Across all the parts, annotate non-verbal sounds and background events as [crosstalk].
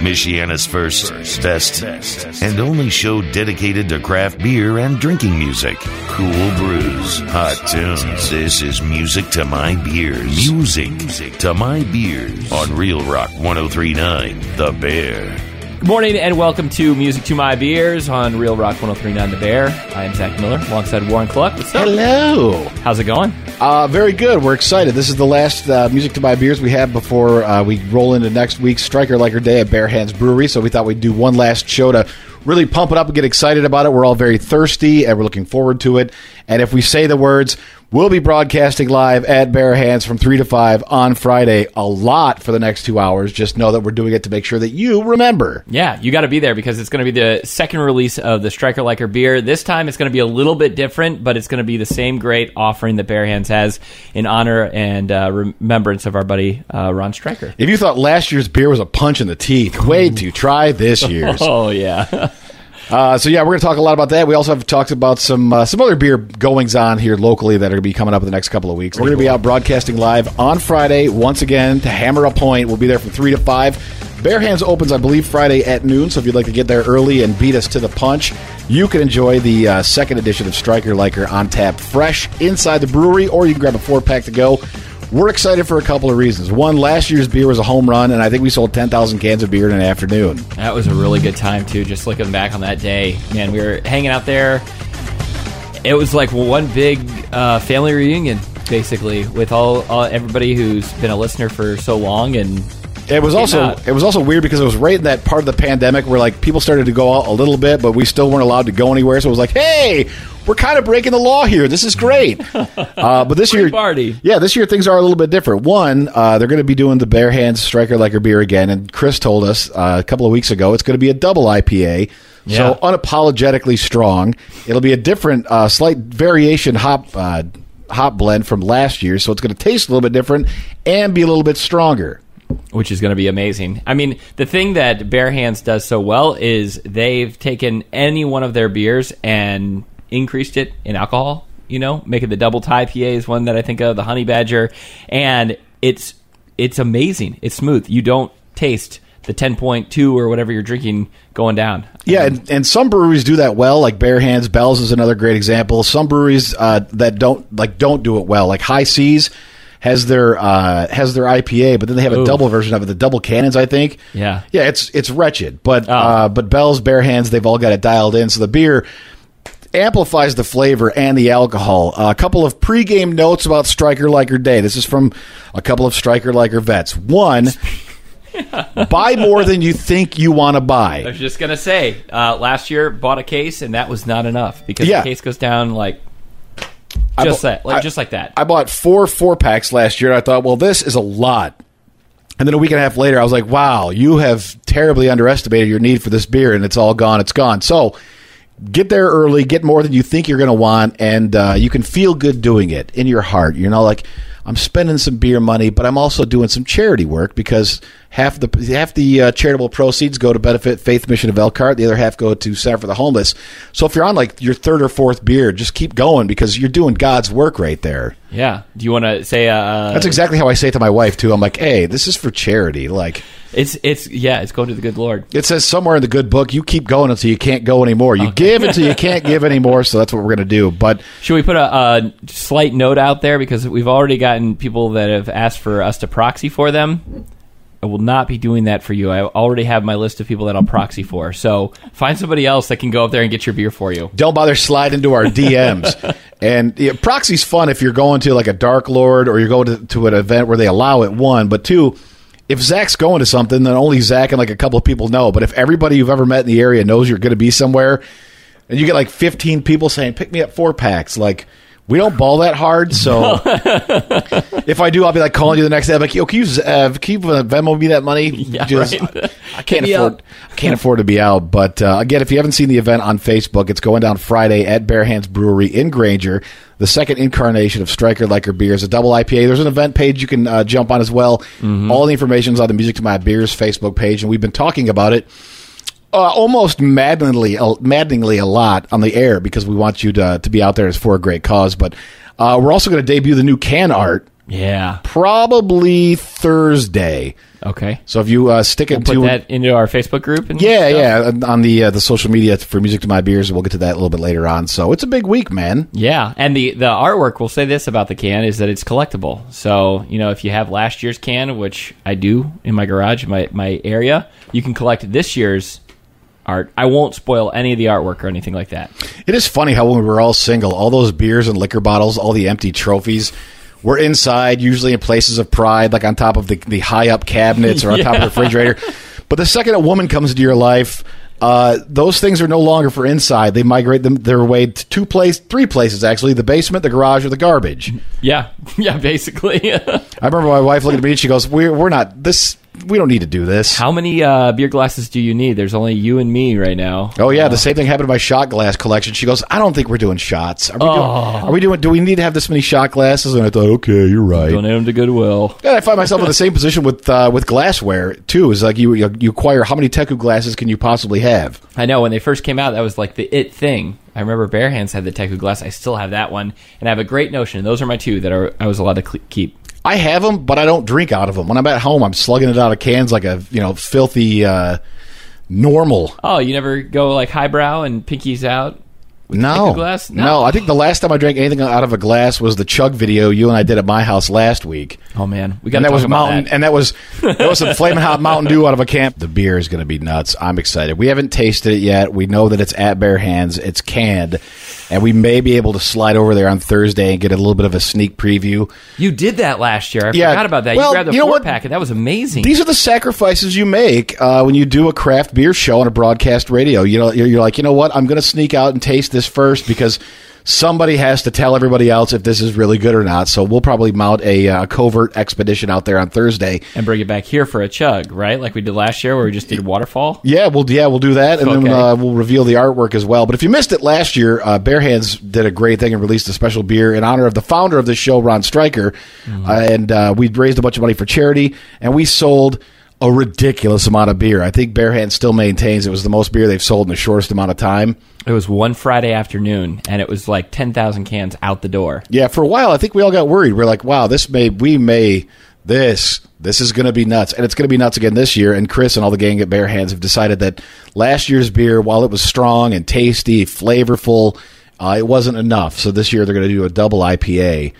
Michiana's first, best, and only show dedicated to craft beer and drinking music. Cool brews, hot tunes. This is music to my beers. Music to my beers on Real Rock 1039, The Bear. Good morning and welcome to Music to My Beers on Real Rock 1039 The Bear. I am Zach Miller alongside Warren Cluck. What's up? Hello. How's it going? Uh, very good. We're excited. This is the last uh, music to My beers we have before uh, we roll into next week's Striker Liker Day at Bare Hands Brewery. So we thought we'd do one last show to really pump it up and get excited about it. We're all very thirsty and we're looking forward to it. And if we say the words, we'll be broadcasting live at Bare Hands from 3 to 5 on Friday a lot for the next two hours. Just know that we're doing it to make sure that you remember. Yeah, you got to be there because it's going to be the second release of the Striker Liker beer. This time it's going to be a little bit different, but it's going to be the same great offering that Bare Hands has in honor and uh, remembrance of our buddy uh, Ron Striker. If you thought last year's beer was a punch in the teeth, wait to try this year's. [laughs] Oh, yeah. Uh, so yeah, we're going to talk a lot about that. We also have talked about some uh, some other beer goings on here locally that are going to be coming up in the next couple of weeks. We're going to be out broadcasting live on Friday once again to hammer a point. We'll be there from three to five. Bare Hands opens, I believe, Friday at noon. So if you'd like to get there early and beat us to the punch, you can enjoy the uh, second edition of Striker Liker on tap, fresh inside the brewery, or you can grab a four pack to go. We're excited for a couple of reasons. One, last year's beer was a home run, and I think we sold 10,000 cans of beer in an afternoon. That was a really good time, too, just looking back on that day. Man, we were hanging out there. It was like one big uh, family reunion, basically, with all, all everybody who's been a listener for so long and it was also out. it was also weird because it was right in that part of the pandemic where like people started to go out a little bit, but we still weren't allowed to go anywhere. So it was like, hey, we're kind of breaking the law here. This is great. [laughs] Uh, but this year, party. yeah, this year things are a little bit different. One, uh, they're going to be doing the Bare Hands Striker Liker beer again, and Chris told us uh, a couple of weeks ago it's going to be a double IPA. Yeah. So unapologetically strong. It'll be a different, uh, slight variation hop uh, hop blend from last year, so it's going to taste a little bit different and be a little bit stronger. which is going to be amazing. I mean, the thing that Bare Hands does so well is they've taken any one of their beers and increased it in alcohol. You know, making the double Thai PA is one that I think of, the Honey Badger, and it's it's amazing. It's smooth. You don't taste the ten point two or whatever you're drinking going down. Yeah, and, and some breweries do that well. Like Bare Hands, Bell's is another great example. Some breweries uh, that don't like don't do it well. Like High Seas has their uh, has their IPA, but then they have a double version of it, the double cannons. I think. Yeah. yeah, it's it's wretched. But Oh. uh, but Bell's, Bare Hands, they've all got it dialed in. So the beer amplifies the flavor and the alcohol. a couple of pregame notes about Striker Liker Day. This is from a couple of Striker Liker vets. One. [laughs] buy more than you think you want to buy. I was just gonna say, uh, last year bought a case and that was not enough because Yeah. the case goes down like just that, like I- just like that. I bought four four packs last year. And I thought, well, this is a lot. And then a week and a half later, I was like, wow, you have terribly underestimated your need for this beer, and it's all gone. It's gone. So get there early, get more than you think you're going to want, and uh, you can feel good doing it in your heart. You know, like I'm spending some beer money, but I'm also doing some charity work because half the half the uh, charitable proceeds go to benefit Faith Mission of Elkhart. The other half go to Center for the Homeless. So if you're on like your third or fourth beer, just keep going because you're doing God's work right there. Yeah. Do you want to say? Uh, That's exactly how I say it to my wife too. I'm like, "Hey, this is for charity." Like It's it's yeah. It's going to the good Lord. it says somewhere in the good book, you keep going until you can't go anymore. You give until you can't give anymore. So that's what we're gonna do. But Should we put a, a slight note out there because we've already gotten people that have asked for us to proxy for them. I will not be doing that for you. I already have my list of people that I'll proxy for. So find somebody else that can go up there and get your beer for you. don't bother slide into our DMs. [laughs] and yeah, proxy's fun if you're going to like a Dark Lord or you're going to, to an event where they allow it. One, but two. If Zach's going to something, then only Zach and like a couple of people know. But if everybody you've ever met in the area knows you're going to be somewhere, and you get like 15 people saying, "Pick me up four packs," like we don't ball that hard. So [laughs] if I do, I'll be like calling you the next day. I'm like, yo, can you, uh, can you Venmo me that money? [laughs] Yeah, Just- right. I can't afford. I can't afford to be out. But uh, again, if you haven't seen the event on Facebook, it's going down Friday at Bare Hands Brewery in Granger. The second incarnation of Striker Liker Beers, a double IPA. There's an event page you can uh, jump on as well. All the information is on the Music to My Beers Facebook page, and we've been talking about it uh, almost maddeningly, uh, maddeningly a lot on the air because we want you to to be out there as for a great cause. But uh, we're also going to debut the new can art Yeah. probably Thursday. Okay. So if you uh, stick it Put to that into our Facebook group. And yeah, stuff? yeah, on the uh, the social media for music to my beers, we'll get to that a little bit later on. So it's a big week, man. Yeah, and the the artwork We'll say this about the can is that it's collectible. So you know if you have last year's can, which I do in my garage, my my area, you can collect this year's art. I won't spoil any of the artwork or anything like that. It is funny how when we were all single, all those beers and liquor bottles, all the empty trophies. were inside, usually in places of pride, like on top of the, the high up cabinets or on top of the [laughs] refrigerator. But the second a woman comes into your life, uh, those things are no longer for inside. They migrate them their way to two place, three places actually: the basement, the garage, or the garbage. Yeah, [laughs] yeah, basically. [laughs] I remember my wife looking at me and she goes, "We're we're not this. We don't need to do this." How many uh, beer glasses do you need? There's only you and me right now. Oh yeah, the same thing happened to my shot glass collection. She goes, "I don't think we're doing shots. Are we, doing, are we doing? Do we need to have this many shot glasses?" And I thought, "Okay, you're right." Donate them to Goodwill. And I find myself in the same position with uh, with glassware too. Is like you you acquire how many Teku glasses can you possibly have? I know when they first came out, that was like the it thing. I remember Bare Hands had the Teku glass. I still have that one, and I have a great notion. Those are my two that are I was allowed to keep. I have them, but I don't drink out of them. When I'm at home, I'm slugging it out of cans like a you know filthy uh, normal. Oh, you never go like highbrow and pinkies out? No, Teku glass? no. No. I think the last time I drank anything out of a glass was the chug video you and I did at my house last week. Oh man, we got and that talk was about mountain, that. and that was [laughs] that was some flaming hot Mountain Dew out of a camp. The beer is going to be nuts. I'm excited. We haven't tasted it yet. We know that it's at Bare Hands. It's canned, and we may be able to slide over there on Thursday and get a little bit of a sneak preview. You did that last year. I Yeah. forgot about that. Well, you grabbed the you know four what? pack, and that was amazing. These are the sacrifices you make uh, when you do a craft beer show on a broadcast radio. You know, you're, you're like, you know what? I'm going to sneak out and taste this first because somebody has to tell everybody else if this is really good or not. So we'll probably mount a uh, covert expedition out there on Thursday. and bring it back here for a chug, right? Like we did last year, where we just did waterfall. Yeah, we'll yeah we'll do that, and then uh, we'll reveal the artwork as well. But if you missed it last year, uh, Bare Hands did a great thing and released a special beer in honor of the founder of this show, Ron Stryker, uh, and uh, we raised a bunch of money for charity, and we sold a ridiculous amount of beer. I think Bare Hands still maintains it was the most beer they've sold in the shortest amount of time. It was one Friday afternoon, and it was like ten thousand cans out the door. Yeah, for a while, I think we all got worried. We're like, wow, this may, we may, this, this is going to be nuts. And it's going to be nuts again this year. And Chris and all the gang at Bare Hands have decided that last year's beer, while it was strong and tasty, flavorful, uh, it wasn't enough. So this year they're going to do a double IPA.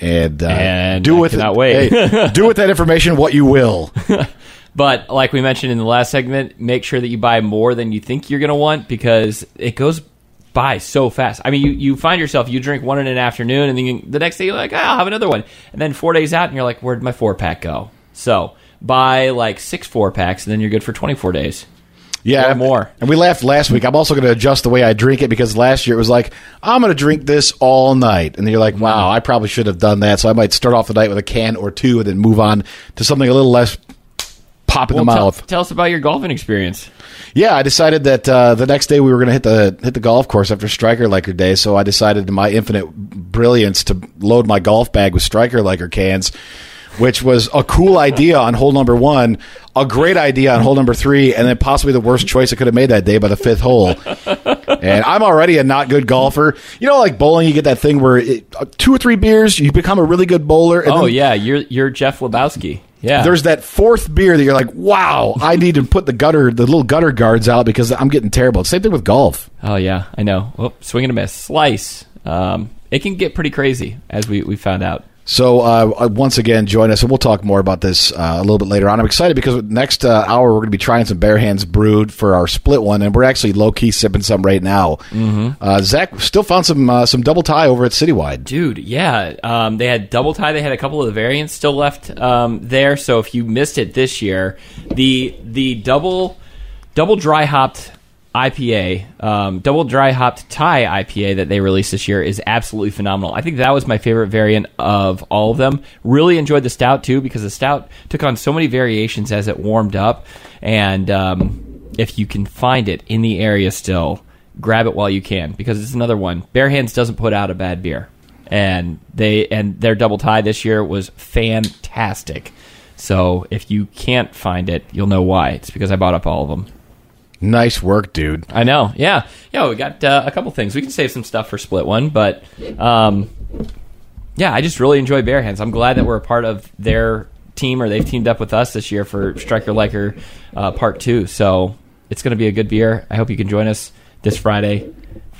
And, uh, And do I with it, hey, do with that information what you will. [laughs] But like we mentioned in the last segment, make sure that you buy more than you think you're going to want because it goes by so fast. I mean, you, you find yourself, you drink one in an afternoon, and then you, the next day you're like, ah, I'll have another one. And then four days out, and you're like, where'd my four pack go? So buy like six four packs, and then you're good for 24 days. Yeah, Or more. And we laughed last week. I'm also going to adjust the way I drink it because last year it was like I'm going to drink this all night, and then you're like, wow, I probably should have done that. So I might start off the night with a can or two, and then move on to something a little less pop in Well, the mouth. tell us about your golfing experience. Yeah, I decided that uh, the next day we were going to hit the hit the golf course after Striker Liker Day. So I decided, in my infinite brilliance, to load my golf bag with Striker Liker cans, which was a cool idea on hole number one, a great idea on hole number three, and then possibly the worst choice I could have made that day by the fifth hole. and I'm already a not good golfer. You know, like bowling, you get that thing where it, uh, two or three beers, you become a really good bowler. And Oh then yeah, you're you're Jeff Lebowski. Yeah, there's that fourth beer that you're like, wow, I need to put the gutter, the little gutter guards out because I'm getting terrible. Same thing with golf. Oh yeah, I know. Oh, swing and a miss, slice. Um, it can get pretty crazy, as we we found out. So uh, once again, join us, and we'll talk more about this uh, a little bit later on. I'm excited because next uh, hour we're going to be trying some Bare Hands Brewed for our split one, and we're actually low key sipping some right now. Mm-hmm. Uh, Zach still found some uh, some double Thai over at Citywide. Dude, yeah. Um, they had double Thai. They had a couple of the variants still left um, there. So if you missed it this year, the the double double dry hopped IPA, um, double dry hopped Thai IPA that they released this year is absolutely phenomenal. I think that was my favorite variant of all of them. Really enjoyed the stout too because the stout took on so many variations as it warmed up. And um, if you can find it in the area still, grab it while you can because it's another one. Bare Hands doesn't put out a bad beer, and they and their double Thai this year was fantastic. So if you can't find it, you'll know why. It's because I bought up all of them. Nice work, dude. I know. Yeah. Yeah, we got uh, a couple things. We can save some stuff for split one, but um, yeah, I just really enjoy Bare Hands. I'm glad that we're a part of their team or they've teamed up with us this year for Striker Liker uh, Part 2. So it's going to be a good beer. I hope you can join us this Friday,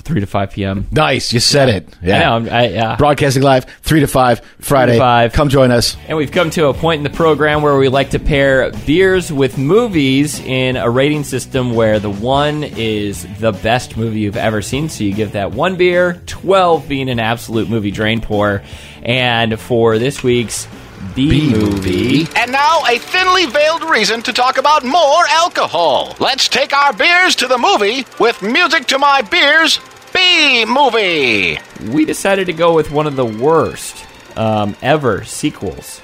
3 to 5 p.m. Nice, you said it. Yeah, I know. I'm- I, yeah. Broadcasting live, three to five Friday. five. Come join us. And we've come to a point in the program where we like to pair beers with movies in a rating system where the one is the best movie you've ever seen. So you give that one beer, 12 being an absolute movie drain pour. And for this week's B movie, And now, a thinly veiled reason to talk about more alcohol. Let's take our beers to the movie with music to my beers. B movie. we decided to go with one of the worst um, ever sequels.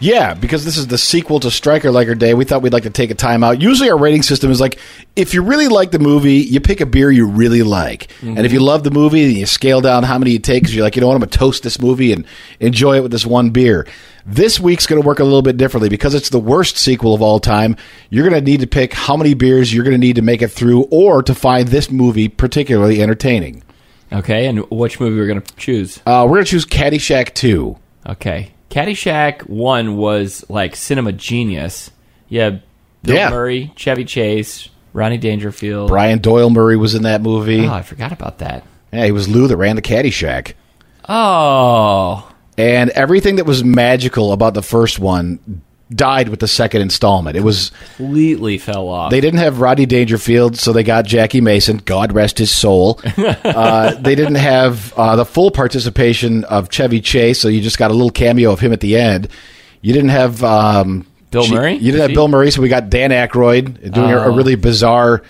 Yeah, because this is the sequel to Striker Liker Day, we thought we'd like to take a time out. Usually, our rating system is like if you really like the movie, you pick a beer you really like, and if you love the movie, then you scale down how many you take because you're like, you know what, I'm gonna toast this movie and enjoy it with this one beer. This week's gonna work a little bit differently because it's the worst sequel of all time. You're gonna need to pick how many beers you're gonna need to make it through, or to find this movie particularly entertaining. Okay, and which movie we're going to choose? Uh, we're gonna choose Caddyshack Two. Okay. Caddyshack 1 was like cinema genius. Yeah, Bill Yeah. Murray, Chevy Chase, Rodney Dangerfield. Brian Doyle Murray was in that movie. Oh, I forgot about that. Yeah, he was Lou that ran the Caddyshack. Oh, And everything that was magical about the first one died with the second installment. It was completely fell off. they didn't have Rodney Dangerfield, so they got Jackie Mason. God rest his soul. [laughs] uh, they didn't have uh, the full participation of Chevy Chase, so you just got a little cameo of him at the end. You didn't have um, Bill she- Murray? You didn't Was have Bill Murray, so we got Dan Aykroyd doing a, a Oh. really bizarre.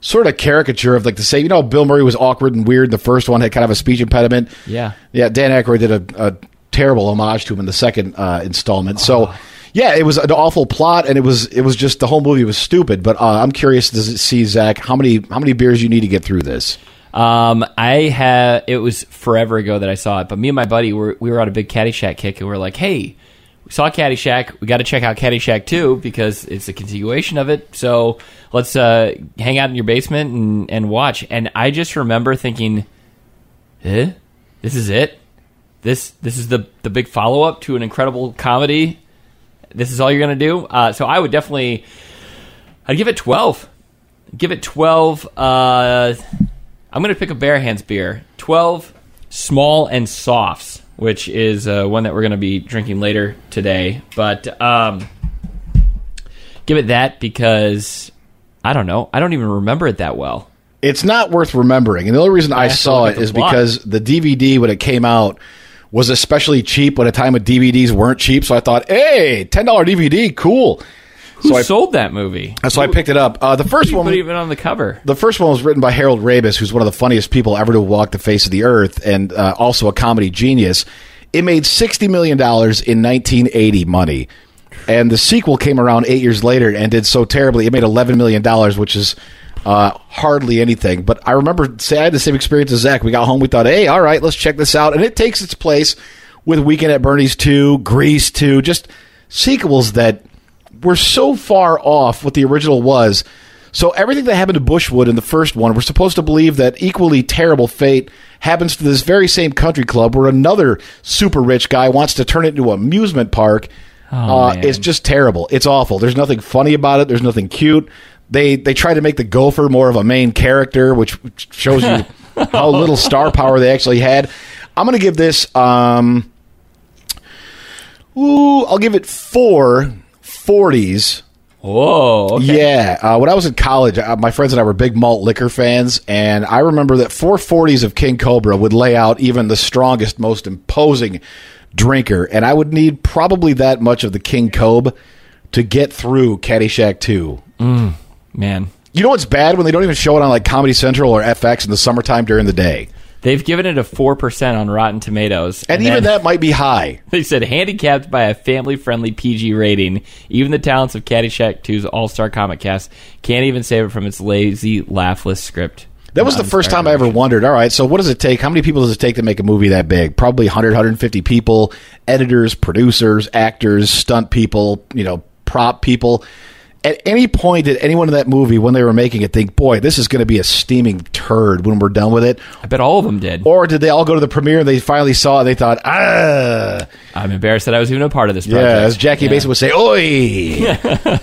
Sort of caricature of like the same, you know, Bill Murray was awkward and weird. The first one had kind of a speech impediment. Yeah. Yeah, Dan Aykroyd did a, a terrible homage to him in the second uh, installment. So, yeah, it was an awful plot, and it was it was just the whole movie was stupid. But uh, I'm curious to see Zach how many how many beers you need to get through this. Um, I have it was forever ago that I saw it, but me and my buddy were we were on a big Caddyshack kick, and we are like, "Hey, we saw Caddyshack. We got to check out Caddyshack 2 because it's a continuation of it. So let's uh, hang out in your basement and and watch." And I just remember thinking, "Eh, this is it. This this is the the big follow up to an incredible comedy. This is all you're gonna do." Uh, so I would definitely, I'd give it twelve. Give it twelve. Uh, I'm going to pick a Bare Hands beer. 12 small and softs, which is uh, one that we're going to be drinking later today. But um, give it that because I don't know. I don't even remember it that well. It's not worth remembering, and the only reason I to saw it is it at the is plot. because the DVD when it came out was especially cheap at a time when DVDs weren't cheap. So I thought, hey, ten dollar DVD, cool. Who So I sold that movie? so I picked it up. Uh, the first one even on the cover? The first one was written by Harold Ramis, who's one of the funniest people ever to walk the face of the earth, and uh, also a comedy genius. It made sixty million dollars in nineteen eighty money, and the sequel came around eight years later and did so terribly. It made eleven million dollars, which is uh, hardly anything. But I remember, say, I had the same experience as Zach. We got home, we thought, hey, all right, let's check this out, and it takes its place with Weekend at Bernie's two, Grease two, just sequels that were so far off what the original was. So everything that happened to Bushwood in the first one, we're supposed to believe that equally terrible fate happens to this very same country club where another super rich guy wants to turn it into an amusement park. uh, it's just terrible. It's awful. There's nothing funny about it. There's nothing cute. They they try to make the gopher more of a main character, which shows you [laughs] how little star power they actually had. I'm going to give this. Um, ooh, I'll give it four 40s. Whoa. Okay. Yeah, uh, when I was in college, uh, my friends and I were big malt liquor fans, and I remember that 440s of King Cobra would lay out even the strongest, most imposing drinker, and I would need probably that much of the King Cobe to get through Caddyshack 2. Man. You know what's bad when they don't even show it on like Comedy Central or FX in the summertime during the day, They've given it a 4% on Rotten Tomatoes. and, even then- that might be high. [laughs] They said handicapped by a family-friendly PG rating. Even the talents of Caddyshack 2's all-star comic cast can't even save it from its lazy, laughless script. That was the first time I ever wondered. All right, so what does it take? How many people does it take to make a movie that big? Probably 100, 150 people, editors, producers, actors, stunt people, you know, prop people. At any point did anyone in that movie, when they were making it, think, "Boy, this is going to be a steaming turd when we're done with it"? I bet all of them did. Or did they all go to the premiere and they finally saw it and they thought, "Ah, I'm embarrassed that I was even a part of this project. yeah," as Jackie Yeah. Mason would say, "Oi."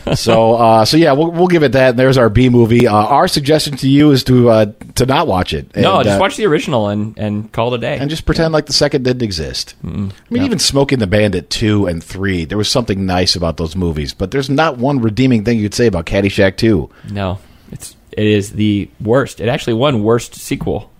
[laughs] so, uh, so yeah, we'll, we'll give it that. And there's our B movie. Uh, our suggestion to you is to uh, to not watch it. No, just uh, watch the original and, and call it a day. and just pretend like the second didn't exist. I mean, even Smokey and the Bandit two and three, there was something nice about those movies, but there's not one redeeming thing you'd say about Caddyshack two. no, it's it is the worst. It actually won worst sequel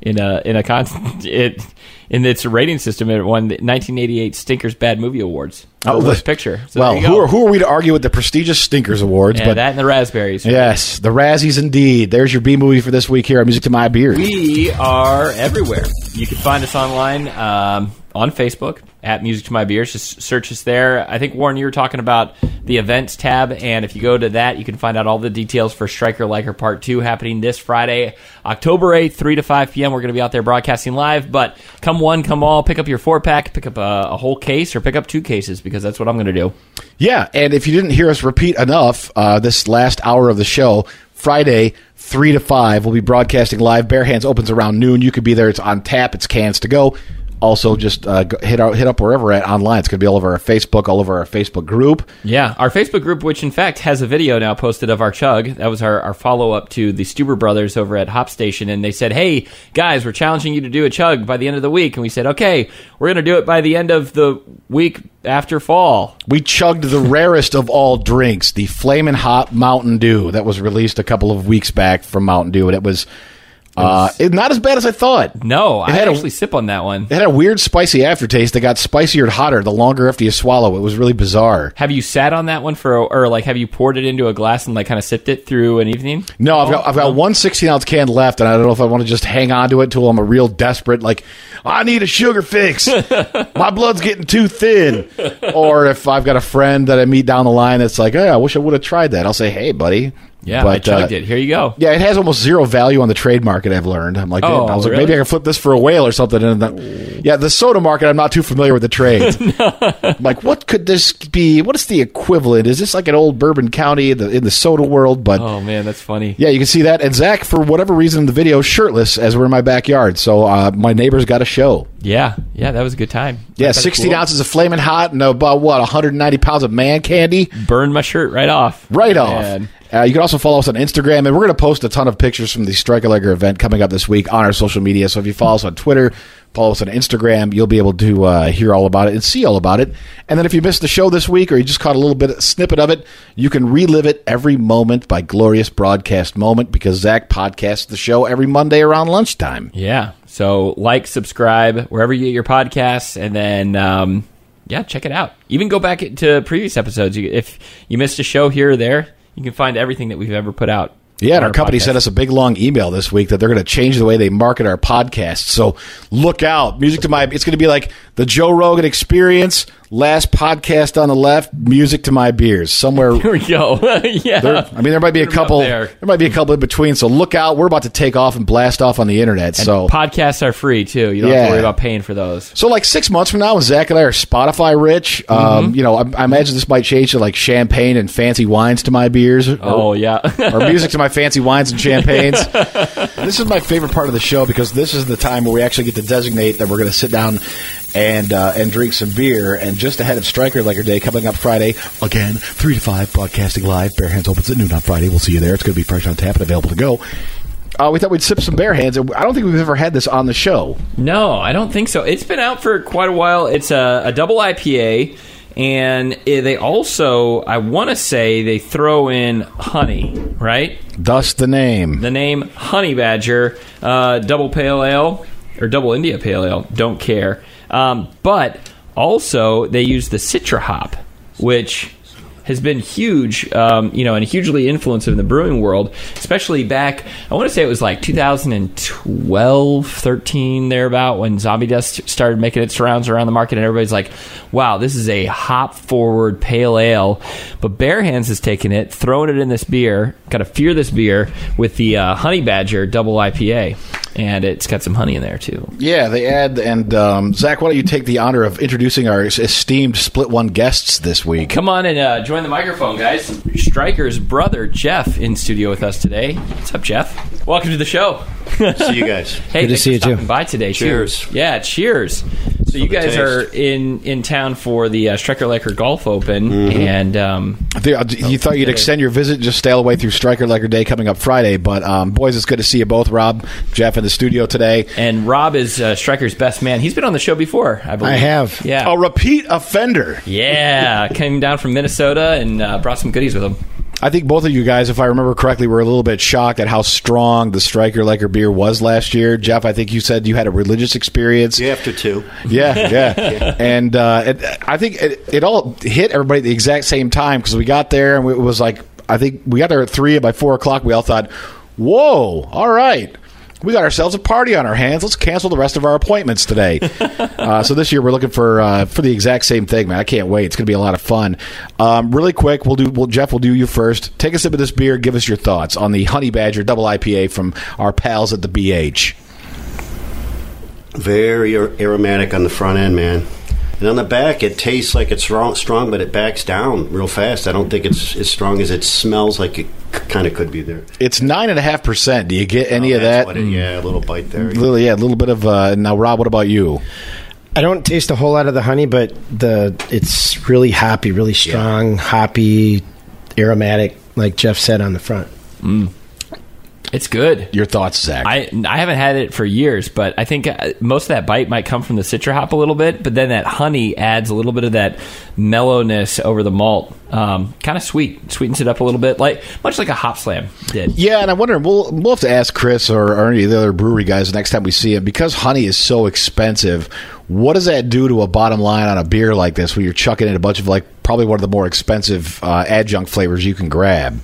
in a in a con [laughs] it in its rating system. It won the 1988 Stinkers Bad Movie Awards Oh, worst picture. So well, who are, who are we to argue with the prestigious Stinkers Awards? Yeah, but that and the raspberries. yes, the Razzies indeed. There's your B movie for this week here on Music to My Beers. We are everywhere. You can find us online um, on Facebook at Music to My Beers. Just search us there. I think Warren, you were talking about the events tab, and if you go to that, you can find out all the details for Striker Liker Part Two happening this Friday, October eighth, three to five p.m. We're going to be out there broadcasting live. But come one, come all. Pick up your four pack, pick up a, a whole case, or pick up two cases because that's what I'm going to do. Yeah, and if you didn't hear us repeat enough, uh, this last hour of the show, Friday, 3 to 5, we'll be broadcasting live. Bare Hands opens around noon. You could be there. It's on tap. It's cans to go. Also, just uh, hit, out, hit up wherever at online. It's going to be all over our Facebook, all over our Facebook group. Yeah, our Facebook group, which in fact has a video now posted of our chug. That was our, our follow up to the Stuber brothers over at Hop Station. And they said, hey, guys, we're challenging you to do a chug by the end of the week. And we said, okay, we're going to do it by the end of the week after fall. We chugged the rarest of all drinks, the Flamin' Hot Mountain Dew that was released a couple of weeks back from Mountain Dew. And it was, uh, it, not as bad as I thought. No, I had a- actually sip on that one. It had a weird spicy aftertaste that got spicier and hotter the longer after you swallow. It was really bizarre. Have you sat on that one for, or like, have you poured it into a glass and like kind of sipped it through an evening? No, I've got I've got one 16 ounce can left, and I don't know if I want to just hang on to it till I'm a real desperate. Like, I need a sugar fix. [laughs] My blood's getting too thin. Or if I've got a friend that I meet down the line that's like, hey, I wish I would have tried that. I'll say, hey, buddy. Yeah, I But, chugged uh, it. Here you go. Yeah, it has almost zero value on the trade market. I've learned. I'm like, Oh, I was like, maybe I can flip this for a whale or something. And yeah, the soda market, I'm not too familiar with the trades. [laughs] I'm like, what could this be? What is the equivalent? Is this like an old Bourbon County in the, in the soda world? But Oh man, that's funny. yeah, you can see that. And Zach, for whatever reason in the video, shirtless as we're in my backyard. So uh, my neighbors got a show. Yeah, yeah, that was a good time. Yeah, 16 cool. ounces of flaming hot and about what 190 pounds of man candy. Burned my shirt right off. Right off. Uh, you can also follow us on Instagram, and we're going to post a ton of pictures from the Striker Liker event coming up this week on our social media. So if you follow us on Twitter, follow us on Instagram, you'll be able to uh, hear all about it and see all about it. And then if you missed the show this week or you just caught a little bit a snippet of it, you can relive it every moment by glorious broadcast moment because Zach podcasts the show every Monday around lunchtime. Yeah. So like, subscribe wherever you get your podcasts, and then um, yeah, check it out. Even go back to previous episodes. If you missed a show here or there, you can find everything that we've ever put out. Yeah, and on our company podcast. sent us a big long email this week that they're going to change the way they market our podcast. So look out. Music to my it's going to be like the Joe Rogan experience, last podcast on the left, music to my beers. Somewhere Here we go. [laughs] yeah. there, I mean there might be a Put 'em up couple there. there. might be a couple in between. So look out. We're about to take off and blast off on the internet. so Podcasts are free too. You don't have to worry about paying for those. so like 6 months from now when Zach and I are Spotify rich, Mm-hmm. um, you know, I, I imagine this might change to like champagne and fancy wines to my beers. or- Oh yeah. or music to my fancy wines and champagnes. [laughs] this is my favorite part of the show because this is the time where we actually get to designate that we're going to sit down and uh, and drink some beer. And just ahead of Striker Liker Day coming up Friday, again three to five, broadcasting live. Bare Hands opens at noon on Friday. We'll see you there. It's going to be fresh on tap and available to go. Uh, we thought we'd sip some Bare Hands, and I don't think we've ever had this on the show. No, I don't think so. It's been out for quite a while. It's a, a double IPA, and they also, I want to say, they throw in honey, right? Thus the name. The name Honey Badger, uh, double pale ale or double India pale ale. Don't care. Um, but also, they use the Citra hop, which has been huge, um, you know, and hugely influential in the brewing world, especially back. I want to say it was like 2012, 13, thereabout, when Zombie Dust started making its rounds around the market, and everybody's like, "Wow, this is a hop-forward pale ale." But Bare Hands has taken it, thrown it in this beer, got to fear this beer with the uh, Honey Badger Double IPA. And it's got some honey in there too. Yeah, they add. And um, Zach, why don't you take the honor of introducing our esteemed Split One guests this week? Come on and uh, join the microphone, guys. Striker's brother Jeff in studio with us today. What's up, Jeff? Welcome to the show. See you guys. [laughs] Hey, Good to see you, too. stopping By today, too. Cheers. Yeah, cheers. So you guys taste. are in in town for the uh, Striker Lecker Golf Open, Mm-hmm. and um, I think- You thought you'd extend your visit, just stay all the way through Striker Lecker Day coming up Friday. But um, boys, it's good to see you both, Rob, Jeff, in the studio today. and Rob is uh, Striker's best man. He's been on the show before, I believe. I have. Yeah. A repeat offender. Yeah, came down from Minnesota and uh, brought some goodies with him. I think both of you guys, if I remember correctly, were a little bit shocked at how strong the Striker Lecker beer was last year. Jeff, I think you said you had a religious experience. You after two. Yeah, [laughs] yeah. And uh, it, I think it, it all hit everybody at the exact same time because we got there and it was like, I think we got there at three, and by four o'clock, we all thought, whoa, all right. We got ourselves a party on our hands. Let's cancel the rest of our appointments today. [laughs] uh, so this year we're looking for uh, for the exact same thing, man. I can't wait. It's going to be a lot of fun. Um, really quick, we'll do. Well, Jeff, we'll do you first. Take a sip of this beer. Give us your thoughts on the Honey Badger Double IPA from our pals at the BH. Very ar- aromatic on the front end, man. And on the back, it tastes like it's strong, strong, but it backs down real fast. I don't think it's as strong as it smells like it kind of could be there. It's nine and a half percent. Do you get any Oh, of that? it- yeah, a little bite there. Little, yeah, a little bit of. Uh, now, Rob, what about you? I don't taste a whole lot of the honey, but the it's really hoppy, really strong, hoppy, aromatic, like Jeff said on the front. It's good. Your thoughts, Zach? I I haven't had it for years, but I think uh, most of that bite might come from the citra hop a little bit, but then that honey adds a little bit of that mellowness over the malt. Um, kind of sweet, sweetens it up a little bit, like much like a hop slam did. yeah, and I'm wondering. We'll we'll have to ask Chris or, or any of the other brewery guys the next time we see him because honey is so expensive. What does that do to a bottom line on a beer like this, where you're chucking in a bunch of like probably one of the more expensive uh, adjunct flavors you can grab?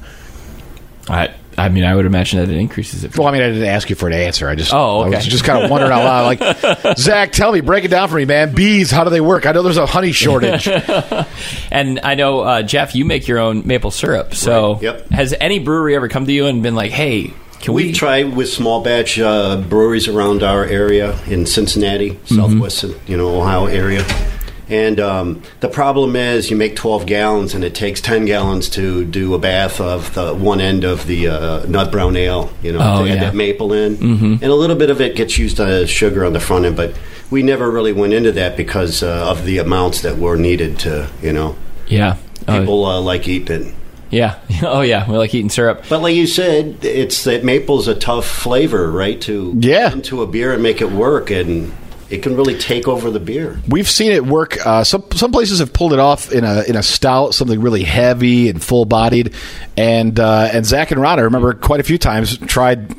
I I mean, I would imagine that it increases it. Well, I mean, I didn't ask you for an answer. I just, Oh, I was just kind of wondering out loud. Like, [laughs] Zach, tell me, break it down for me, man. Bees, how do they work? I know there's a honey [laughs] shortage. And I know uh, Jeff, you make your own maple syrup. So, Right, yep. has any brewery ever come to you and been like, "Hey, can we?" We tried with small batch uh, breweries around our area in Cincinnati, Mm-hmm. southwest, you know, Ohio area. And um, the problem is, you make 12 gallons, and it takes 10 gallons to do a bath of the one end of the uh, nut brown ale. You know, Oh, to add that maple in, mm-hmm. and a little bit of it gets used as sugar on the front end. But we never really went into that because uh, of the amounts that were needed to, you know, yeah. Oh, people uh, like eating it. yeah. [laughs] Oh, yeah. We like eating syrup. But like you said, it's that maple's a tough flavor, right? To Yeah. into a beer and make it work, and it can really take over the beer. We've seen it work. Uh, some some places have pulled it off in a in a stout, something really heavy and full bodied. And uh, and Zach and Ron, I remember quite a few times tried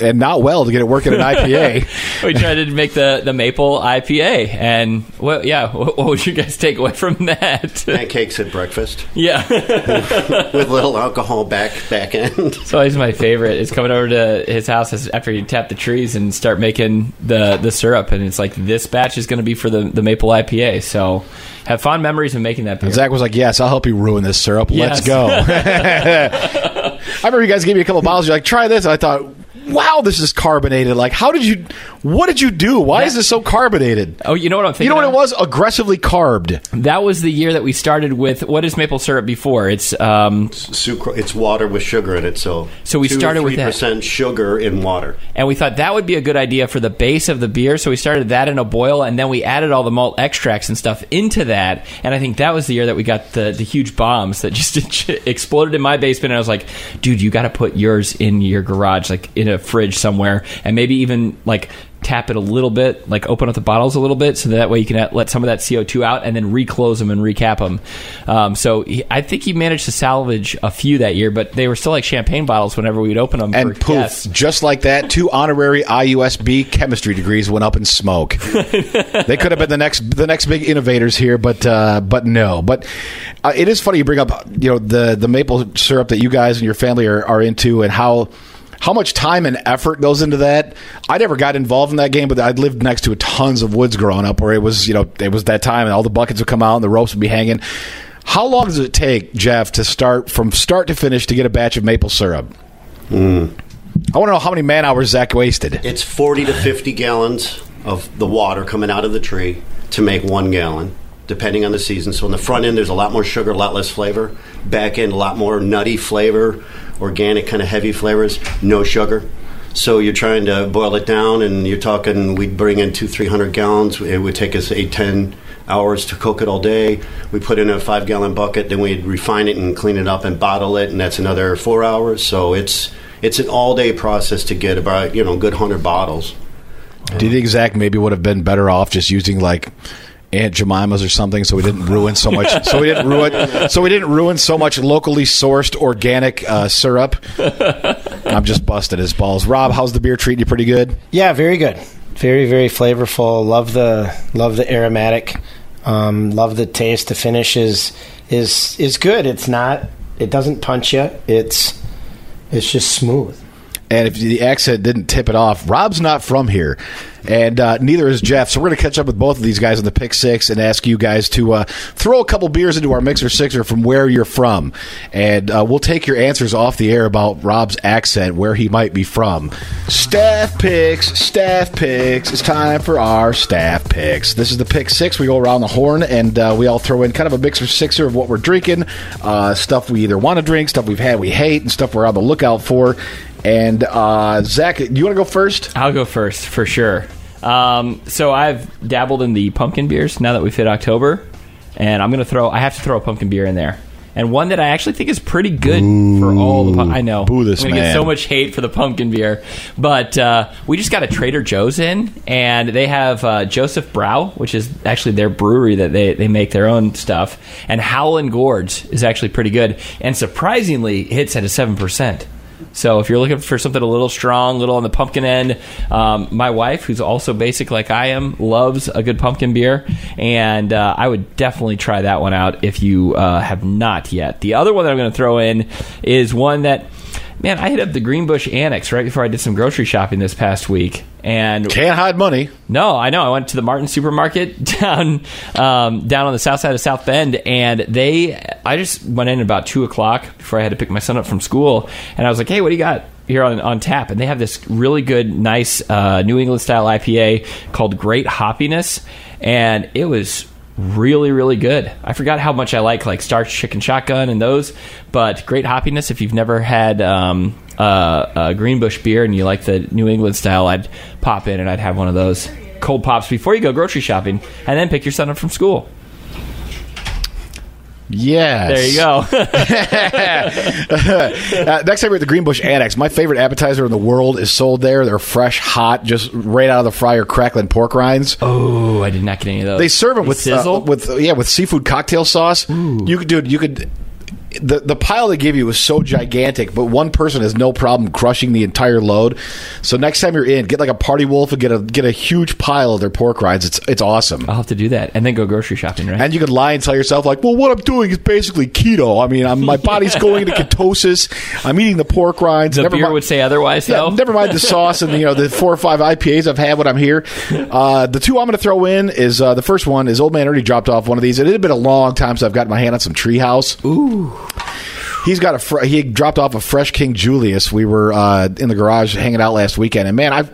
and not well to get it working in an [laughs] IPA. we tried to make the, the maple IPA, and well, yeah. What, [laughs] what would you guys take away from that? Pancakes at breakfast yeah, [laughs] with little alcohol back back end. it's always my favorite. Is coming over to his house after you tap the trees and start making the the syrup, and it's like this batch is going to be for the the maple IPA. So have fond memories of making that beer. And Zach was like, "Yes, I'll help you ruin this syrup. Let's go." I remember you guys gave me a couple bottles. You're like, "Try this." And I thought, "Wow, this is carbonated. Like, how did you? What did you do? Why is this so carbonated?" Oh, you know what I'm thinking? You know what of? it was? Aggressively carbed. That was the year that we started with what is maple syrup before? It's um, Sucra, it's water with sugar in it, so So we two, started with that. percent sugar in water. and we thought that would be a good idea for the base of the beer. So we started that in a boil, and then we added all the malt extracts and stuff into that. And I think that was the year that we got the, the huge bombs that [laughs] just exploded in my basement. And I was like, dude, you got to put yours in your garage, like in a fridge somewhere, and maybe even like tap it a little bit, like open up the bottles a little bit, so that way you can let some of that CO2 out and then reclose them and recap them. Um, so he, I think he managed to salvage a few that year, but they were still like champagne bottles whenever we'd open them. And poof, guests. just like that, two honorary IUSB chemistry degrees went up in smoke. [laughs] they could have been the next the next big innovators here, but uh, but no. But uh, it is funny you bring up you know the the maple syrup that you guys and your family are, are into, and how. How much time and effort goes into that? I never got involved in that game, but I'd lived next to tons of woods growing up, where it was, you know, it was that time, and all the buckets would come out and the ropes would be hanging. How long does it take, Jeff, to start from start to finish to get a batch of maple syrup? Hmm. I want to know how many man hours Zach wasted. It's 40 to 50 gallons of the water coming out of the tree to make one gallon, depending on the season. So in the front end, there's a lot more sugar, a lot less flavor. Back end, a lot more nutty flavor, organic kind of heavy flavors, no sugar. So you're trying to boil it down, and you're talking. We'd bring in two, three hundred gallons. It would take us eight, ten hours to cook it all day. We put in a five gallon bucket, then we'd refine it and clean it up and bottle it, and that's another four hours. So it's it's an all day process to get about you know good hundred bottles. Do you think Zach maybe would have been better off just using like Aunt Jemima's or something, so we didn't ruin so much? So we didn't ruin. So we didn't ruin so much locally sourced organic uh, syrup. I'm just busted his balls. Rob, how's the beer treating you? Pretty good. Yeah, very good. Very very flavorful. Love the love the aromatic. Um, love the taste. The finish is is is good. It's not. It doesn't punch you. It's it's just smooth. And if the accent didn't tip it off, Rob's not from here, and uh, neither is Jeff. So we're going to catch up with both of these guys on the pick six and ask you guys to uh, throw a couple beers into our mixer sixer from where you're from, and uh, we'll take your answers off the air about Rob's accent, where he might be from. Staff picks, staff picks. It's time for our staff picks. This is the pick six. We go around the horn and uh, we all throw in kind of a mixer sixer of what we're drinking, uh, stuff we either want to drink, stuff we've had we hate, and stuff we're on the lookout for. And uh, Zach, do you want to go first? I'll go first for sure. Um, so I've dabbled in the pumpkin beers now that we've hit October, and I'm gonna throw. I have to throw a pumpkin beer in there, and one that I actually think is pretty good for all the. Pum- I know. boo this I'm gonna man. get so much hate for the pumpkin beer, but uh, we just got a Trader Joe's in, and they have uh, Josephsbrau, which is actually their brewery that they they make their own stuff, and Howlin' Gourd is actually pretty good, and surprisingly hits at a seven percent. So if you're looking for something a little strong, a little on the pumpkin end, um, my wife, who's also basic like I am, loves a good pumpkin beer, and uh, I would definitely try that one out if you uh, have not yet. The other one that I'm going to throw in is one that. Man, I hit up the Greenbush Annex right before I did some grocery shopping this past week, and Can't hide money. no, I know. I went to the Martin Supermarket [laughs] down um, down on the south side of South Bend, and they. I just went in about two o'clock before I had to pick my son up from school, and I was like, "Hey, what do you got here on, on tap?" And they have this really good, nice uh, New England style IPA called Great Hoppiness, and it was really really good. I forgot how much i like like star chicken shotgun and those but great hoppiness. If you've never had um, uh, a greenbush beer and you like the new england style i'd pop in and i'd have one of those. Cold pops before you go grocery shopping and then pick your son up from school Yes. there you go [laughs] [laughs] Uh, next time we're at the Greenbush Annex, my favorite appetizer in the world is sold there. They're fresh, hot, just right out of the fryer, crackling pork rinds. oh i did not get any of those They serve them with uh, sizzle with yeah with seafood cocktail sauce. You could dude, you could. The, the pile they give you is so gigantic, but one person has no problem crushing the entire load. So next time you're in, get like a party wolf and get a get a huge pile of their pork rinds. It's it's awesome. i'll have to do that and then go grocery shopping right And you can lie and tell yourself, like, well, what I'm doing is basically keto. I mean, I'm, my [laughs] body's going into ketosis. I'm eating the pork rinds. the Never beer mi- would say otherwise yeah, though never mind the sauce and you know the four or five IPAs I've had when I'm here. Uh, the two I'm going to throw in is uh, the first one is Old Man already dropped off one of these. It had been a long time since I've gotten my hand on some Treehouse. Ooh. He's got a fr- he dropped off a fresh King Julius. We were uh, in the garage hanging out last weekend, and man, I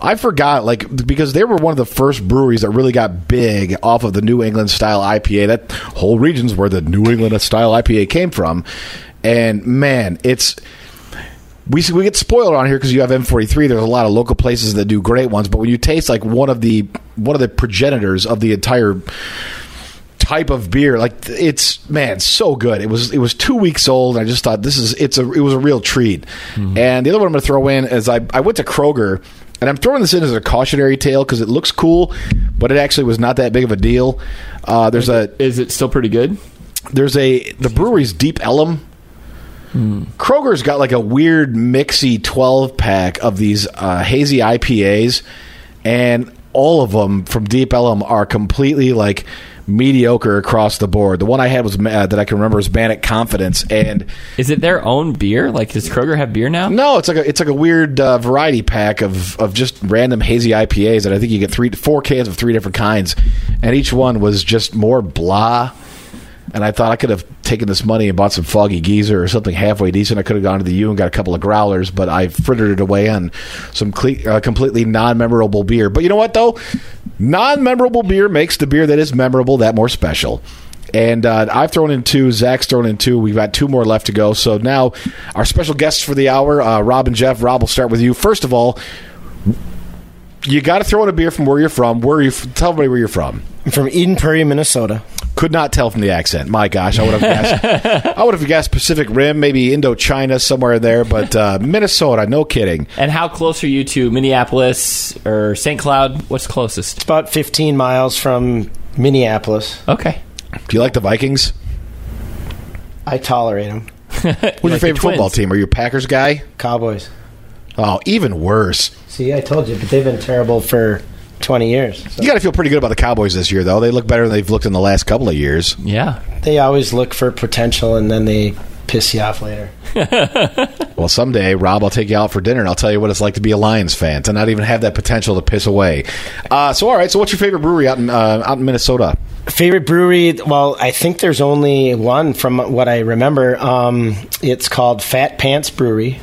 I forgot like because they were one of the first breweries that really got big off of the New England style IPA. That whole region's where the New England style IPA came from, and man, it's we we get spoiled on here because you have M43. There's a lot of local places that do great ones, but when you taste like one of the one of the progenitors of the entire type of beer, like it's man, so good. It was it was two weeks old. And I just thought this is it's a it was a real treat. And the other one I'm going to throw in is I I went to Kroger. And I'm throwing this in as a cautionary tale because it looks cool, but it actually was not that big of a deal. Uh, there's a is it still pretty good there's a the brewery's Deep Ellum. Kroger's got like a weird mixy 12 pack of these uh, hazy IPAs, and all of them from Deep Ellum are completely like mediocre across the board. The one I had was uh, that I can remember is Manic Confidence, and is it their own beer like does kroger have beer now no, it's like a it's like a weird uh, variety pack of of just random hazy IPAs, that I think you get three four cans of three different kinds, and each one was just more blah. And I thought I could have taken this money and bought some Foggy Geezer or something halfway decent. I could have gone to the U and got a couple of growlers, but I frittered it away on some cle- uh, completely non-memorable beer. But you know what, though? Non-memorable beer makes the beer that is memorable that more special. And uh, I've thrown in two. Zach's thrown in two. We've got two more left to go. So now, our special guests for the hour, uh, Rob and Jeff. Rob, we'll start with you. First of all, you got to throw in a beer from where you're from. Where you? Tell everybody where you're from. I'm from Eden Prairie, Minnesota. Could not tell from the accent. My gosh, I would have guessed. [laughs] I would have guessed Pacific Rim, maybe Indochina, somewhere there. But uh, Minnesota, no kidding. And how close are you to Minneapolis or St. Cloud? What's closest? It's about 15 miles from Minneapolis. Okay. Do you like the Vikings? I tolerate them. [laughs] Who's your like the favorite football team? Are you a Packers guy? Cowboys. Oh, even worse. See, I told you, but they've been terrible for 20 years. So You got to feel pretty good about the Cowboys this year, though. They look better than they've looked in the last couple of years. Yeah. they always look for potential and then they piss you off later. [laughs] Well, someday, Rob, I'll take you out for dinner and I'll tell you what it's like to be a Lions fan to not even have that potential to piss away. Uh, so, all right. So, what's your favorite brewery out in uh, out in Minnesota? Favorite brewery? Well, I think there's only one from what I remember. Um, it's called Fat Pants Brewery,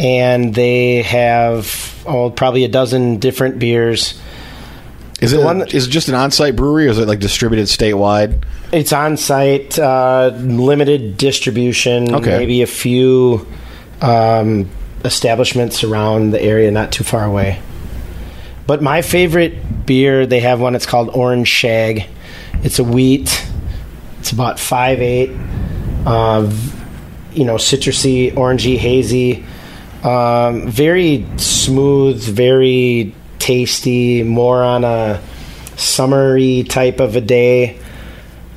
and they have oh probably a dozen different beers. Is it one is it just an on-site brewery, or is it like distributed statewide? It's on site, uh, limited distribution. Okay. maybe a few um, establishments around the area, not too far away. But my favorite beer, they have one. It's called Orange Shag. It's a wheat. It's about five eight. Uh, you know, citrusy, orangey, hazy. Um, very smooth, very tasty. More on a summery type of a day,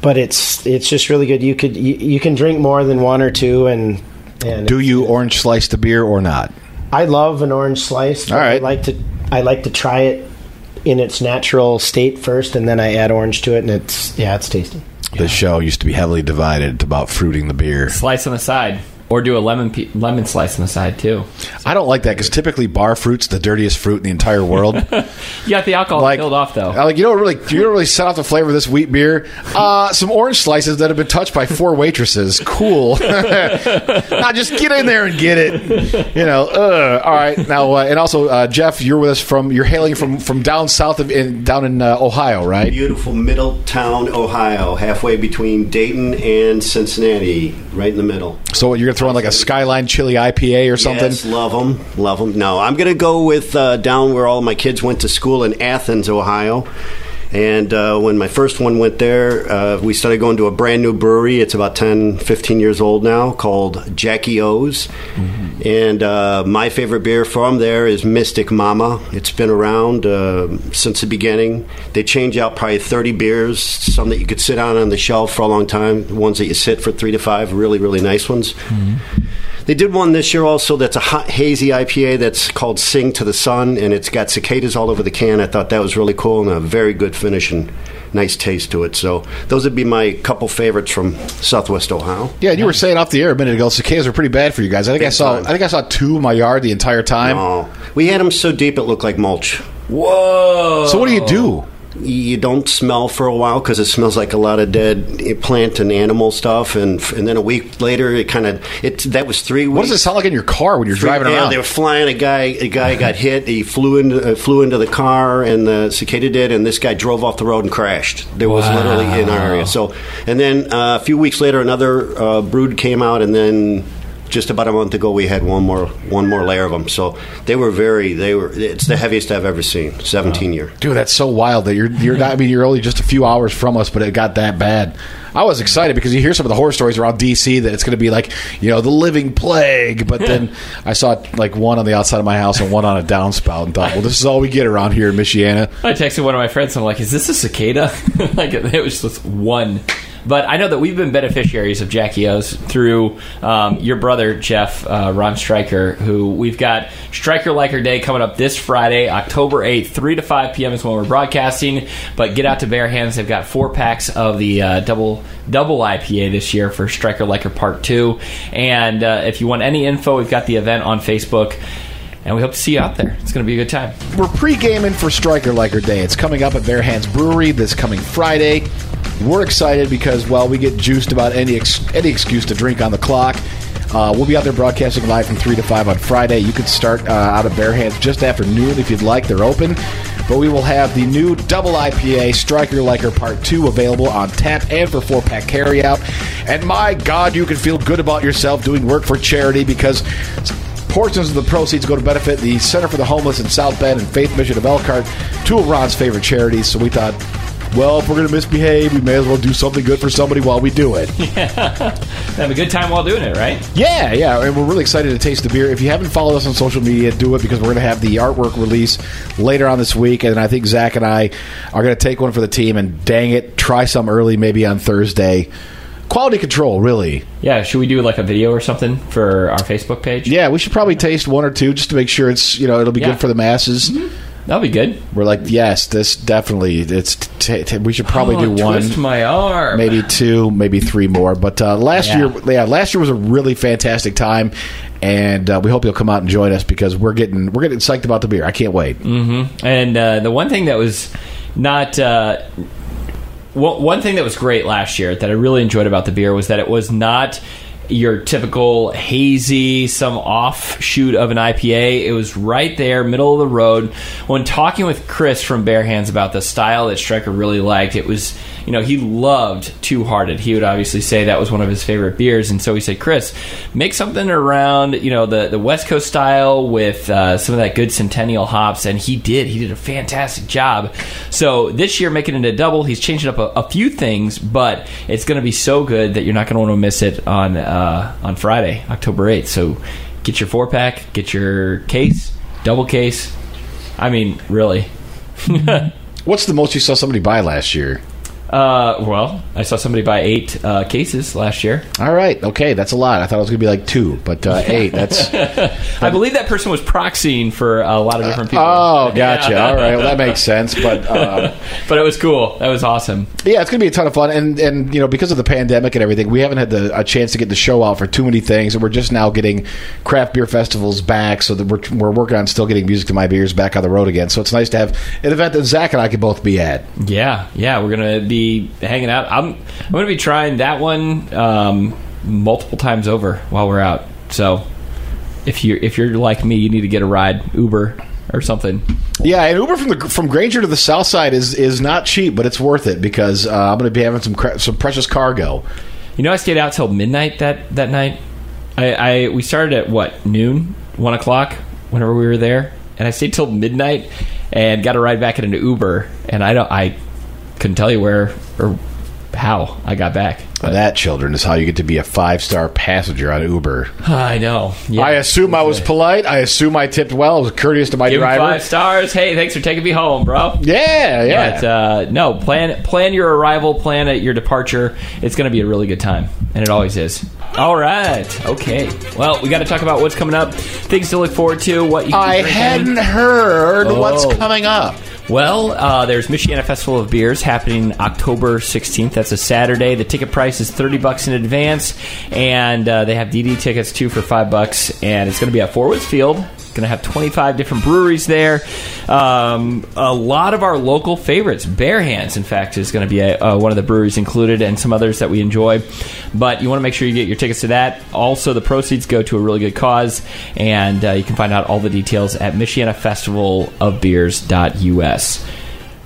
but it's it's just really good. You could you, you can drink more than one or two, and and Do you orange slice the beer or not? I love an orange slice. All right. I like to I like to try it in its natural state first, and then I add orange to it, and it's yeah, it's tasty. The show used to be heavily divided about fruiting the beer. Slice on the side. Or do a lemon pe- lemon slice on the side, too. I don't like that because typically bar fruit's the dirtiest fruit in the entire world. [laughs] You got the alcohol like, killed off, though. Like you don't really, you don't really set off the flavor of this wheat beer. Uh, some orange slices that have been touched by four waitresses. Cool. [laughs] now just get in there and get it. You know. Uh, all right. Now uh, and also uh, Jeff, you're with us from. You're hailing from from down south of in, down in uh, Ohio, right? Beautiful Middletown, Ohio, halfway between Dayton and Cincinnati, right in the middle. So what you're gonna throw in like a Skyline Chili IPA or something. Yes, love them, love them. No, I'm to go with uh, down where all my kids went to school in Athens, Ohio. And uh, when my first one went there, uh, we started going to a brand new brewery. It's about 10, 15 years old now, called Jackie O's. And uh, my favorite beer from there is Mystic Mama. It's been around uh, since the beginning. They change out probably 30 beers, some that you could sit on on the shelf for a long time, ones that you sit for three to five, really, really nice ones. They did one this year also that's a hot, hazy IPA that's called Sing to the Sun, and it's got cicadas all over the can. I thought that was really cool and a very good finish and nice taste to it. So those would be my couple favorites from Southwest Ohio. Yeah, and you were saying off the air a minute ago, cicadas are pretty bad for you guys. I think I saw. time. I think I saw two in my yard the entire time. Oh, we had them so deep it looked like mulch. Whoa. So what do you do? You don't smell for a while because it smells like a lot of dead plant and animal stuff, and and then a week later it kind of it that was three weeks. What does it sound like in your car when you're driving yeah, around? they were flying. A guy, a guy got hit. He flew into uh, flew into the car, and the cicada did. And this guy drove off the road and crashed. There was literally in our area. So, and then uh, a few weeks later, another uh, brood came out, and then just about a month ago, we had one more one more layer of them. So they were very. They were. It's the heaviest I've ever seen. Seventeen year. Dude, that's so wild that you're you're not. I mean, you're only just a few hours from us, but it got that bad. I was excited because you hear some of the horror stories around DC that it's going to be like you know the living plague, but then [laughs] I saw like one on the outside of my house and one on a downspout and thought, well, this is all we get around here in Michiana. I texted one of my friends. And I'm like, "Is this a cicada?" [laughs] like it was just one. But I know that we've been beneficiaries of Jackie O's through um, your brother Jeff uh, Ron Striker, who we've got Striker Liker Day coming up this Friday, October eighth, three to five p.m. is when we're broadcasting. But get out to Bare Hands; they've got four packs of the uh, double double IPA this year for Striker Liker Part Two. And uh, if you want any info, we've got the event on Facebook. And we hope to see you out there. It's going to be a good time. We're pre-gaming for Striker Liker Day. It's coming up at Bare Hands Brewery this coming Friday. We're excited because, while we get juiced about any ex- any excuse to drink on the clock. Uh, we'll be out there broadcasting live from 3 to 5 on Friday. You can start uh, out of Bare Hands just after noon if you'd like. They're open. But we will have the new double IPA Striker Liker Part 2 available on tap and for four pack carryout. And my God, you can feel good about yourself doing work for charity because portions of the proceeds go to benefit the Center for the Homeless in South Bend and Faith Mission of Elkhart, two of Ron's favorite charities. So we thought, well, if we're going to misbehave, we may as well do something good for somebody while we do it. [laughs] Have a good time while doing it, right? Yeah, yeah, and we're really excited to taste the beer. If you haven't followed us on social media, do it because we're going to have the artwork release later on this week, and I think Zach and I are going to take one for the team and dang it, try some early, maybe on Thursday. Quality control, really. Yeah. Should we do like a video or something for our Facebook page? Yeah, we should probably taste one or two just to make sure it's you know it'll be Yeah. good for the masses. Mm-hmm. That'll be good. We're like, yes, this definitely. It's t- t- we should probably Oh, do one. My arm. maybe two, maybe three more. But uh, last Yeah. year, yeah, last year was a really fantastic time, and uh, we hope you'll come out and join us because we're getting we're getting psyched about the beer. I can't wait. And uh, the one thing that was not. Uh, one thing that was great last year that I really enjoyed about the beer was that it was not your typical hazy, some offshoot of an IPA. It was right there, middle of the road. When talking with Chris from Bare Hands about the style that Striker really liked, it was, you know, he loved Two Hearted. He would obviously say that was one of his favorite beers. And so he said, Chris, make something around, you know, the, the West Coast style with uh, some of that good Centennial hops. And he did. He did a fantastic job. So this year, making it a double, he's changing up a, a few things, but it's going to be so good that you're not going to want to miss it on uh, on Friday, October 8th. So get your four pack, get your case, double case. I mean, really. [laughs] What's the most you saw somebody buy last year? Uh, well, I saw somebody buy eight uh, cases last year. All right, okay, that's a lot. I thought it was going to be like two, but uh, [laughs] eight. That's I believe that person was proxying for a lot of different people. oh, gotcha. All right, well that makes sense. But uh, [laughs] but it was cool. That was awesome. yeah, it's going to be a ton of fun, and and you know because of the pandemic and everything, we haven't had the, a chance to get the show out for too many things, and we're just now getting craft beer festivals back, so that we're we're working on still getting music to my beers back on the road again. So it's nice to have an event that Zach and I can both be at. Yeah, yeah, we're gonna be hanging out. I'm I'm gonna be trying that one um, multiple times over while we're out. So if you if you're like me, you need to get a ride, Uber or something. Yeah, and Uber from the from Granger to the South Side is is not cheap, but it's worth it because uh, I'm going to be having some cra- some precious cargo. You know, I stayed out till midnight that that night. I, I we started at what noon, one o'clock, whenever we were there, and I stayed till midnight and got a ride back in an Uber. And I don't, I couldn't tell you where or how I got back. But that, children, is how you get to be a five star passenger on Uber. I know. Yeah. I assume I was polite. I assume I tipped well. I was courteous to my Give driver. five stars. Hey, thanks for taking me home, bro. Yeah, yeah. But uh, no, plan plan your arrival, plan at your departure. It's going to be a really good time, and it always is. All right, okay. Well, we got to talk about what's coming up, things to look forward to, what you. I hadn't heard what's Oh. coming up. Well, uh, there's Michiana Festival of Beers happening October 16th. That's a Saturday. The ticket price is 30 bucks in advance, and uh, they have DD tickets too for five bucks. And it's going to be at Four Winds Field. Going to have 25 different breweries there. Um, a lot of our local favorites. Bare Hands, in fact, is going to be a, uh, one of the breweries included, and some others that we enjoy. But you want to make sure you get your tickets to that. Also, the proceeds go to a really good cause, and uh, you can find out all the details at Michiana Festival of MichianaFestivalofBeers.us.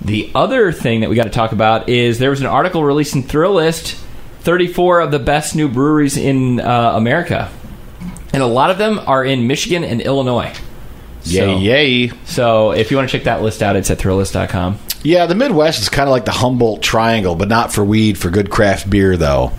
The other thing that we got to talk about is there was an article released in Thrillist 34 of the best new breweries in uh, America. And a lot of them are in Michigan and Illinois. Yay, So- yay. So if you want to check that list out, it's at Thrillist.com. Yeah, the Midwest is kind of like the Humboldt Triangle, but not for weed, for good craft beer, though.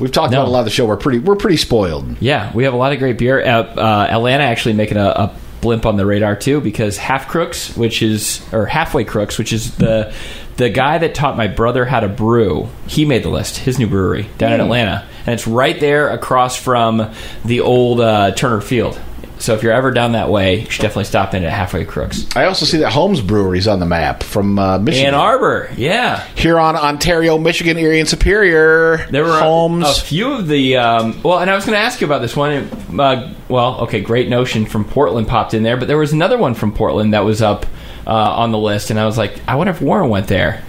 We've talked No. about a lot of the show. We're pretty, we're pretty spoiled. Yeah, we have a lot of great beer. Uh, uh, Atlanta actually making a, a blimp on the radar too because Half Crooks, which is or Halfway Crooks, which is the the guy that taught my brother how to brew, he made the list. His new brewery down in Atlanta, and it's right there across from the old uh, Turner Field. So if you're ever down that way, you should definitely stop in at Halfway Crooks. I also see that Homes Brewery's on the map from uh, Michigan. Ann Arbor, yeah. Here on Ontario, Michigan, Erie, and Superior. There were a- Homes. a, few of the um, well, and I was going to ask you about this one. Uh, well, okay, Great Notion from Portland popped in there, but there was another one from Portland that was up uh, on the list, and I was like, I wonder if Warren went there.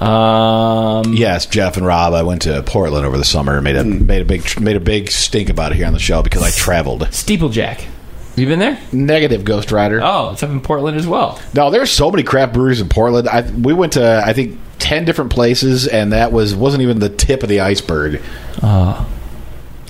Um, Yes, Jeff and Rob. I went to Portland over the summer. and Made a made a big made a big stink about it here on the show because I traveled. Steeplejack. Have you been there? Negative Ghost Rider. Oh, it's up in Portland as well. No, there's so many craft breweries in Portland. I, we went to I think ten different places, and that was wasn't even the tip of the iceberg. Uh.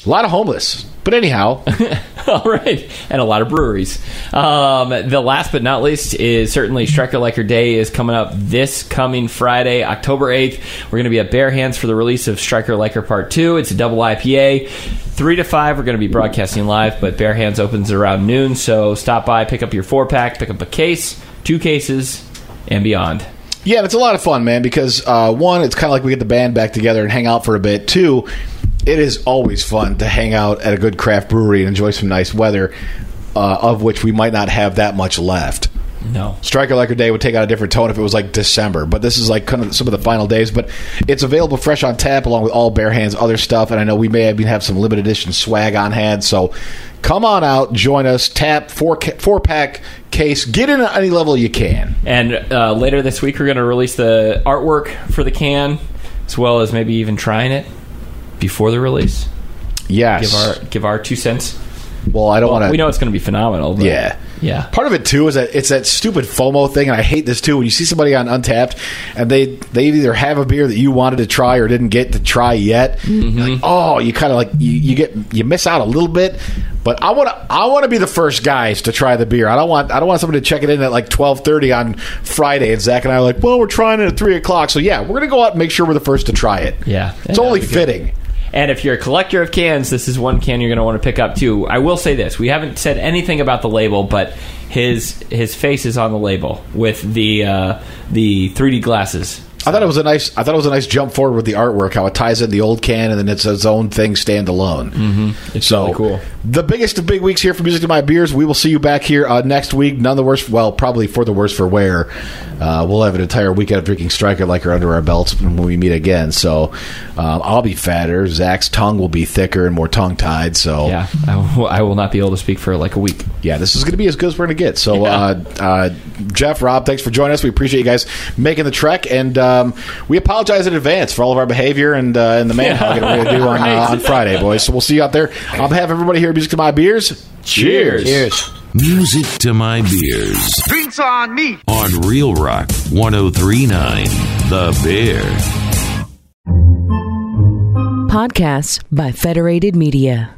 A lot of homeless, but anyhow, [laughs] [laughs] All right, and a lot of breweries. Um, the last but not least is certainly Striker Liker Day is coming up this coming Friday, October eighth. We're going to be at Bare Hands for the release of Striker Liker Part Two. It's a double IPA, three to five. We're going to be broadcasting live, but Bare Hands opens around noon. So stop by, pick up your four pack, pick up a case, two cases, and beyond. yeah, it's a lot of fun, man. Because uh, one, it's kind of like we get the band back together and hang out for a bit. Two, it is always fun to hang out at a good craft brewery and enjoy some nice weather, uh, of which we might not have that much left. No. Striker Liker Day would take on a different tone if it was like December, but this is like kind of some of the final days. But it's available fresh on tap along with all Bare Hands other stuff, and I know we may have even have some limited edition swag on hand. So come on out, join us, tap four four pack case, get in at any level you can. And uh, later this week, we're going to release the artwork for the can, as well as maybe even trying it before the release. Yes. Give our give our two cents. well, I don't Well, want to. we know it's going to be phenomenal. But Yeah. yeah. Part of it too is that it's that stupid FOMO thing, and I hate this too. When you see somebody on Untappd and they they either have a beer that you wanted to try or didn't get to try yet, Mm-hmm. like, oh, you kind of like you, you get you miss out a little bit. But I want to I want to be the first guys to try the beer. I don't want I don't want somebody to check it in at like twelve thirty on Friday, and Zach and I are like, well, we're trying it at three o'clock. So yeah, we're gonna go out and make sure we're the first to try it. Yeah. it's only fitting. And if you're a collector of cans, this is one can you're going to want to pick up too. I will say this: we haven't said anything about the label, but his his face is on the label with the uh, the 3D glasses. I thought it was a nice. I thought it was a nice jump forward with the artwork, how it ties in the old can, and then it's its own thing, standalone. Mm-hmm. It's so really cool. The biggest of big weeks here for Music to My Beers. We will see you back here uh, next week. None the worse. Well, probably for the worse for wear. Uh, we'll have an entire weekend of drinking Striker like under our belts when we meet again. So um, I'll be fatter. Zach's tongue will be thicker and more tongue tied. So Yeah, [laughs] I will, I will not be able to speak for like a week. yeah, this is going to be as good as we're going to get. So, uh, uh, Jeff, Rob, thanks for joining us. We appreciate you guys making the trek, and um, we apologize in advance for all of our behavior and uh, and the man hogging we're going to do on, [laughs] uh, on Friday, boys. So we'll see you out there. On behalf of everybody here Music to My Beers, cheers. Cheers. Music to my beers. Drinks on me. On Real Rock 1039, The Bear. Podcasts by Federated Media.